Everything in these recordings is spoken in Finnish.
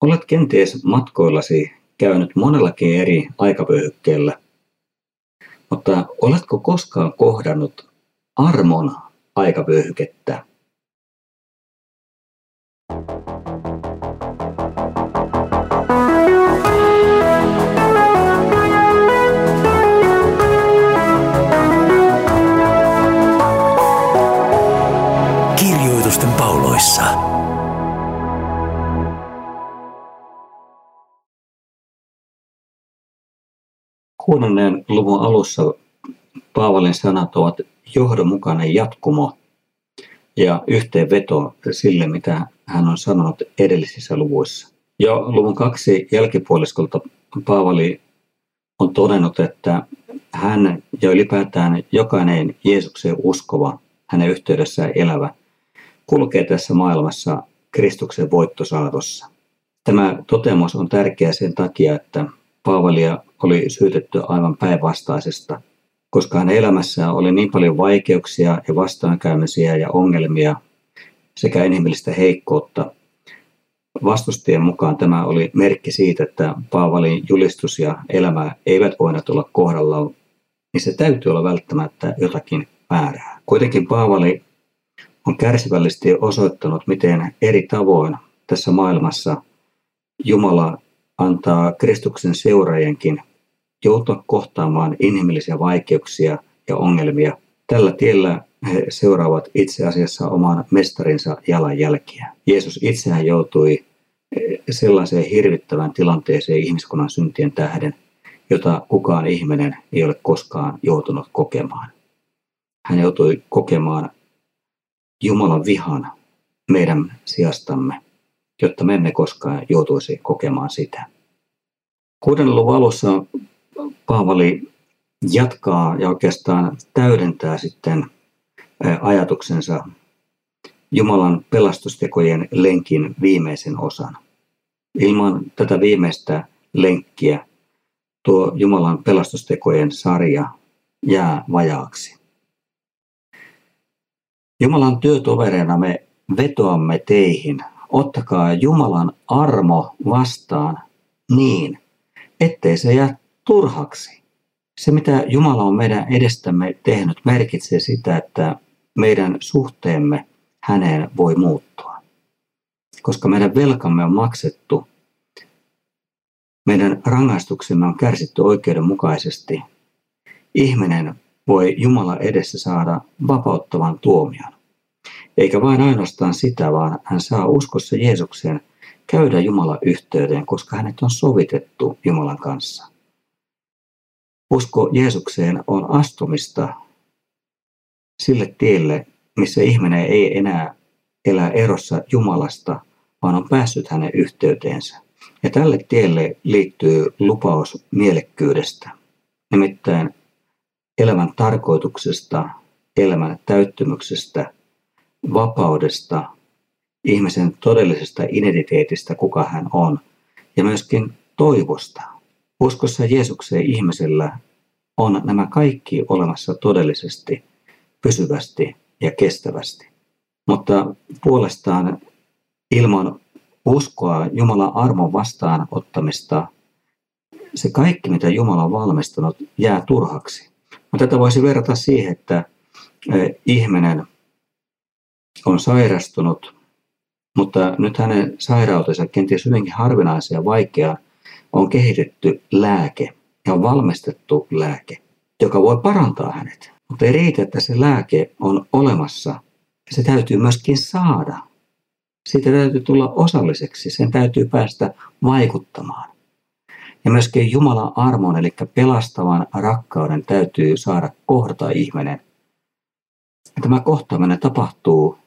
Olet kenties matkoillasi käynyt monellakin eri aikavyöhykkeellä, mutta oletko koskaan kohdannut armon aikavyöhykettä? Kirjoitusten pauloissa. Kuudennen luvun alussa Paavalin sanat ovat johdonmukainen jatkumo ja yhteenveto sille, mitä hän on sanonut edellisissä luvuissa. Jo luvun kaksi jälkipuoliskolta Paavali on todennut, että hän ja ylipäätään jokainen Jeesukseen uskova, hänen yhteydessään elävä, kulkee tässä maailmassa Kristuksen voittosaatossa. Tämä toteamus on tärkeä sen takia, että Paavalia oli syytetty aivan päinvastaisesta, koska hänen elämässään oli niin paljon vaikeuksia ja vastoinkäymisiä ja ongelmia sekä inhimillistä heikkoutta. Vastustien mukaan tämä oli merkki siitä, että Paavalin julistus ja elämä eivät voineet olla kohdallaan, niin se täytyy olla välttämättä jotakin väärää. Kuitenkin Paavali on kärsivällisesti osoittanut, miten eri tavoin tässä maailmassa Jumala antaa Kristuksen seuraajienkin joutua kohtaamaan inhimillisiä vaikeuksia ja ongelmia. Tällä tiellä he seuraavat itse asiassa oman mestarinsa jalanjälkiä. Jeesus itsehän joutui sellaiseen hirvittävään tilanteeseen ihmiskunnan syntien tähden, jota kukaan ihminen ei ole koskaan joutunut kokemaan. Hän joutui kokemaan Jumalan vihan meidän sijastamme, jotta me emme koskaan joutuisi kokemaan sitä. Kuuden luvun alussa Paavali jatkaa ja oikeastaan täydentää sitten ajatuksensa Jumalan pelastustekojen lenkin viimeisen osan. Ilman tätä viimeistä lenkkiä tuo Jumalan pelastustekojen sarja jää vajaaksi. Jumalan työtovereina me vetoamme teihin, ottakaa Jumalan armo vastaan niin, ettei se jää turhaksi. Se, mitä Jumala on meidän edestämme tehnyt, merkitsee sitä, että meidän suhteemme häneen voi muuttua. Koska meidän velkamme on maksettu, meidän rangaistuksemme on kärsitty oikeudenmukaisesti, ihminen voi Jumala edessä saada vapauttavan tuomion. Eikä vain ainoastaan sitä, vaan hän saa uskossa Jeesukseen käydä Jumalan yhteyteen, koska hänet on sovitettu Jumalan kanssa. Usko Jeesukseen on astumista sille tielle, missä ihminen ei enää elä erossa Jumalasta, vaan on päässyt hänen yhteyteensä. Ja tälle tielle liittyy lupaus mielekkyydestä, nimittäin elämän tarkoituksesta, elämän täyttymyksestä, vapaudesta, ihmisen todellisesta identiteetistä, kuka hän on, ja myöskin toivosta. Uskossa Jeesukseen ihmisellä on nämä kaikki olemassa todellisesti, pysyvästi ja kestävästi. Mutta puolestaan ilman uskoa Jumalan armon vastaanottamista se kaikki, mitä Jumala on valmistanut, jää turhaksi. Mutta tätä voisi verrata siihen, että ihminen on sairastunut, mutta nyt hänen sairautensa, kenties hyvinkin harvinaisia ja vaikeaa, on kehitetty lääke ja on valmistettu lääke, joka voi parantaa hänet. Mutta ei riitä, että se lääke on olemassa. Se täytyy myöskin saada. Siitä täytyy tulla osalliseksi, sen täytyy päästä vaikuttamaan. Ja myöskin Jumalan armon, eli pelastavan rakkauden täytyy saada kohdata ihminen. Ja tämä kohtaaminen tapahtuu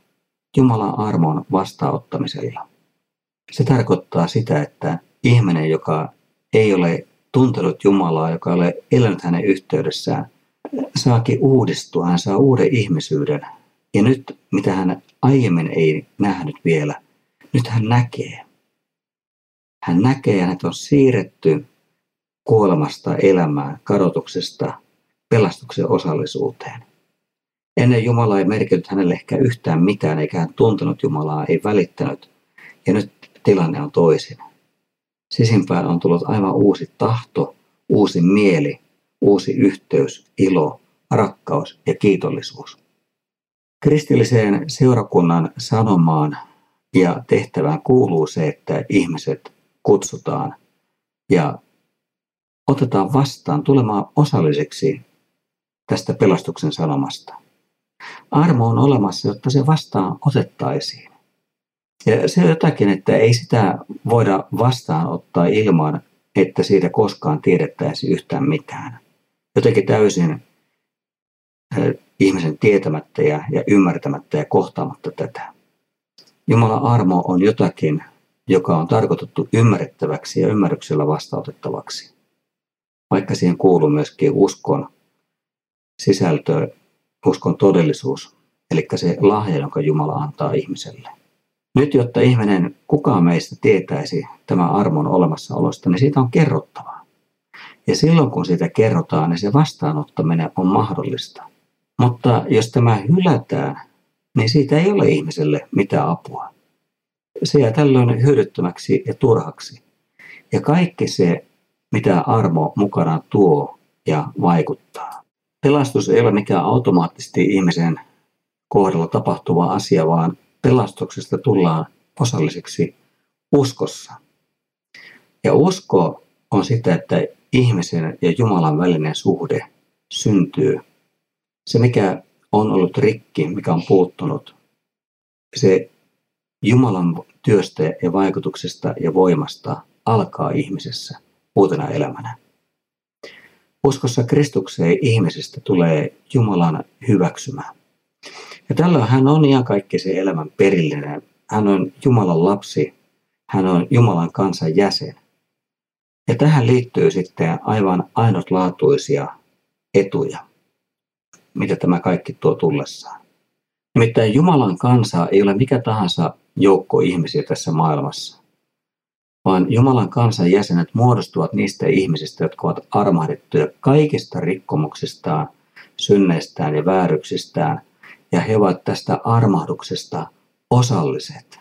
Jumalan armon vastaanottamisella. Se tarkoittaa sitä, että ihminen, joka ei ole tuntenut Jumalaa, joka ei ole elänyt hänen yhteydessään, saakin uudistua, hän saa uuden ihmisyyden. Ja nyt, mitä hän aiemmin ei nähnyt vielä, nyt hän näkee. Hän näkee, että hänet on siirretty kuolemasta elämään, kadotuksesta pelastuksen osallisuuteen. Ennen Jumala ei merkinyt hänelle ehkä yhtään mitään, eikä hän tuntenut Jumalaa, ei välittänyt. Ja nyt tilanne on toisin. Sisimpään on tullut aivan uusi tahto, uusi mieli, uusi yhteys, ilo, rakkaus ja kiitollisuus. Kristilliseen seurakunnan sanomaan ja tehtävään kuuluu se, että ihmiset kutsutaan ja otetaan vastaan tulemaan osalliseksi tästä pelastuksen sanomasta. Armo on olemassa, jotta se vastaan otettaisiin. Ja se on jotakin, että ei sitä voida vastaanottaa ilman, että siitä koskaan tiedettäisi yhtään mitään. Jotenkin täysin ihmisen tietämättä ja, ja ymmärtämättä ja kohtaamatta tätä. Jumalan armo on jotakin, joka on tarkoitettu ymmärrettäväksi ja ymmärryksellä vastaanotettavaksi. Vaikka siihen kuuluu myöskin uskon sisältö, uskon todellisuus, eli se lahja, jonka Jumala antaa ihmiselle. Nyt, jotta ihminen, kukaan meistä tietäisi tämän armon olemassaolosta, niin siitä on kerrottavaa. Ja silloin, kun siitä kerrotaan, niin se vastaanottaminen on mahdollista. Mutta jos tämä hylätään, niin siitä ei ole ihmiselle mitään apua. Se jää tällöin hyödyttömäksi ja turhaksi. Ja kaikki se, mitä armo mukana tuo ja vaikuttaa. Pelastus ei ole mikään automaattisesti ihmisen kohdalla tapahtuva asia, vaan pelastuksesta tullaan osalliseksi uskossa. Ja usko on sitä, että ihmisen ja Jumalan välinen suhde syntyy. Se, mikä on ollut rikki, mikä on puuttunut, se Jumalan työstä ja vaikutuksesta ja voimasta alkaa ihmisessä uutena elämänä. Uskossa Kristukseen ihmisestä tulee Jumalan hyväksymä. Ja tällöin hän on ihan kaikki se elämän perillinen. Hän on Jumalan lapsi, hän on Jumalan kansan jäsen. Ja tähän liittyy sitten aivan ainutlaatuisia etuja, mitä tämä kaikki tuo tullessaan. Nimittäin Jumalan kansa ei ole mikä tahansa joukko ihmisiä tässä maailmassa, vaan Jumalan kansan jäsenet muodostuvat niistä ihmisistä, jotka ovat armahdettuja kaikista rikkomuksistaan, synneistään ja vääryksistään – ja he ovat tästä armahduksesta osalliset.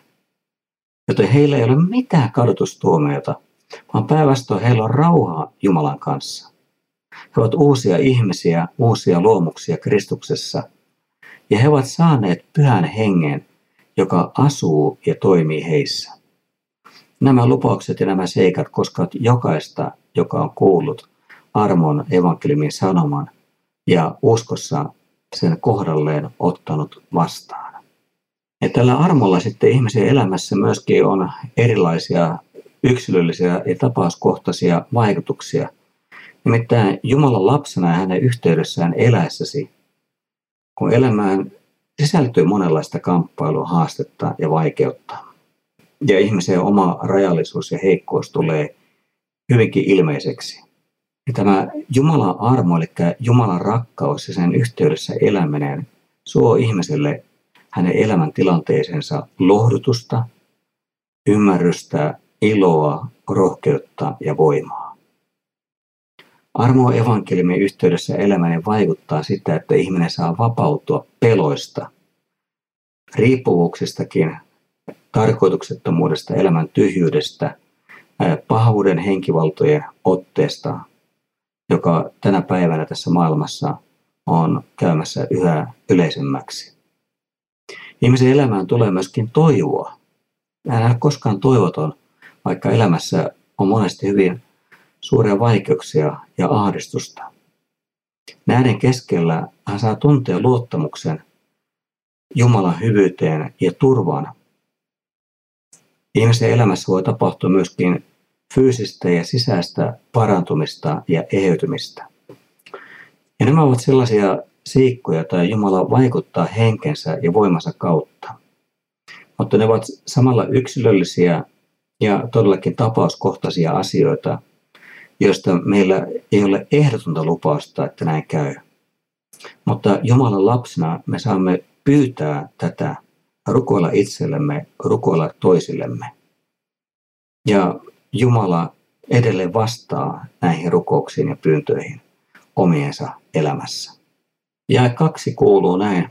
Joten heillä ei ole mitään kadotustuomiota, vaan päinvastoin heillä on rauhaa Jumalan kanssa. He ovat uusia ihmisiä, uusia luomuksia Kristuksessa, ja he ovat saaneet pyhän hengen, joka asuu ja toimii heissä. Nämä lupaukset ja nämä seikat koskevat jokaista, joka on kuullut armon evankeliumin sanoman ja uskossa sen kohdalleen ottanut vastaan. Ja tällä armolla sitten ihmisen elämässä myöskin on erilaisia yksilöllisiä ja tapauskohtaisia vaikutuksia. Nimittäin Jumalan lapsena ja hänen yhteydessään eläessäsi, kun elämään sisältyy monenlaista kamppailua, haastetta ja vaikeutta. Ja ihmisen oma rajallisuus ja heikkous tulee hyvinkin ilmeiseksi. Ja tämä Jumalan armo, eli Jumalan rakkaus ja sen yhteydessä eläminen suo ihmiselle hänen elämäntilanteeseensa lohdutusta, ymmärrystä, iloa, rohkeutta ja voimaa. Armo evankeliumin yhteydessä eläminen vaikuttaa sitä, että ihminen saa vapautua peloista, riippuvuuksistakin, tarkoituksettomuudesta, elämän tyhjyydestä, pahuuden henkivaltojen otteesta, joka tänä päivänä tässä maailmassa on käymässä yhä yleisemmäksi. Ihmisen elämään tulee myöskin toivoa. Hän ole koskaan toivoton, vaikka elämässä on monesti hyvin suuria vaikeuksia ja ahdistusta. Näiden keskellä hän saa tuntea luottamuksen Jumalan hyvyyteen ja turvaan. Ihmisen elämässä voi tapahtua myöskin fyysistä ja sisäistä parantumista ja eheytymistä. Ja nämä ovat sellaisia siikkoja, joita Jumala vaikuttaa henkensä ja voimansa kautta. Mutta ne ovat samalla yksilöllisiä ja todellakin tapauskohtaisia asioita, joista meillä ei ole ehdotonta lupausta, että näin käy. Mutta Jumalan lapsena me saamme pyytää tätä, rukoilla itsellemme, rukoilla toisillemme. Ja Jumala edelleen vastaa näihin rukouksiin ja pyyntöihin omiensa elämässä. Ja kaksi kuuluu näin.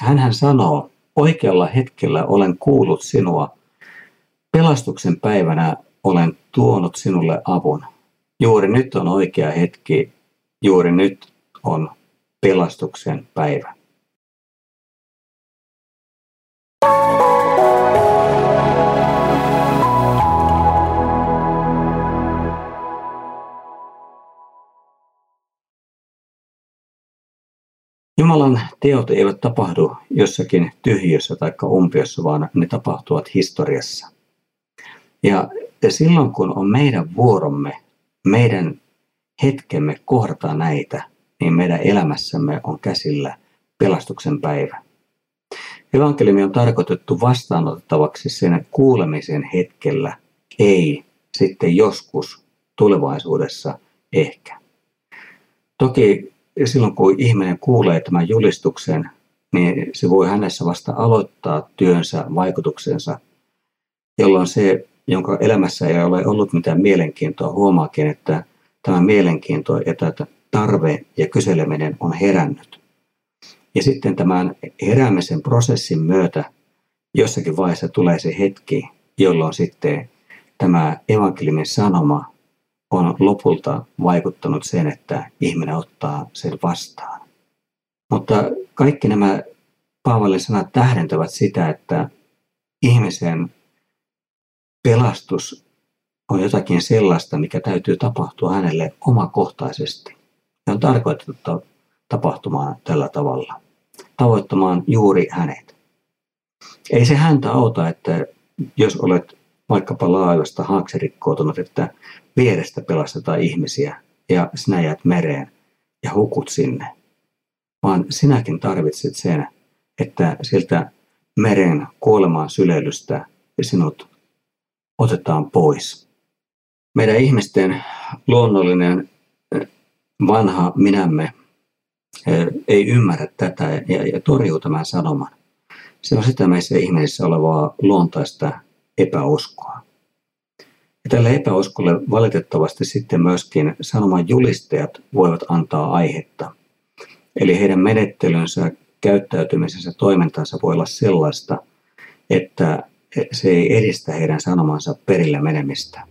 Hänhän sanoo, oikealla hetkellä olen kuullut sinua. Pelastuksen päivänä olen tuonut sinulle avun. Juuri nyt on oikea hetki, juuri nyt on pelastuksen päivä. Jumalan teot eivät tapahdu jossakin tyhjössä tai umpiossa, vaan ne tapahtuvat historiassa. Ja silloin kun on meidän vuoromme, meidän hetkemme kohdata näitä, niin meidän elämässämme on käsillä pelastuksen päivä. Evankeliumi on tarkoitettu vastaanotettavaksi sen kuulemisen hetkellä, ei sitten joskus tulevaisuudessa ehkä. Toki silloin kun ihminen kuulee tämän julistuksen, niin se voi hänessä vasta aloittaa työnsä, vaikutuksensa, jolloin se, jonka elämässä ei ole ollut mitään mielenkiintoa, huomaakin, että tämä mielenkiinto ja tämä tarve ja kyseleminen on herännyt. Ja sitten tämän heräämisen prosessin myötä jossakin vaiheessa tulee se hetki, jolloin sitten tämä evankeliumin sanoma on lopulta vaikuttanut sen, että ihminen ottaa sen vastaan. Mutta kaikki nämä Paavalin sanat tähdentävät sitä, että ihmisen pelastus on jotakin sellaista, mikä täytyy tapahtua hänelle omakohtaisesti. Ja on tarkoitettu tapahtumaan tällä tavalla, tavoittamaan juuri hänet. Ei se häntä auta, että jos olet vaikkapa laivasta haaksi rikkoutunut, että vierestä pelastetaan ihmisiä ja sinä jäät mereen ja hukut sinne. Vaan sinäkin tarvitset sen, että siltä meren kuolemaan syleilystä sinut otetaan pois. Meidän ihmisten luonnollinen vanha minämme ei ymmärrä tätä ja torjuu tämän sanoman. Se on sitä meissä ihmisissä olevaa luontaista epäuskoa. Ja tälle epäuskolle valitettavasti sitten myöskin sanoman julistajat voivat antaa aihetta. Eli heidän menettelynsä, käyttäytymisensä, toimintansa voi olla sellaista, että se ei edistä heidän sanomansa perille menemistä.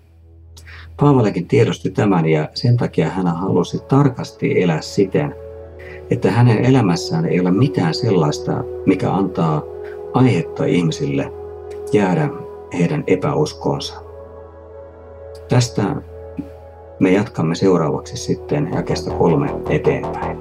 Paavalikin tiedosti tämän ja sen takia hän halusi tarkasti elää siten, että hänen elämässään ei ole mitään sellaista, mikä antaa aihetta ihmisille jäädä heidän epäuskoonsa. Tästä me jatkamme seuraavaksi sitten jakesta kolme eteenpäin.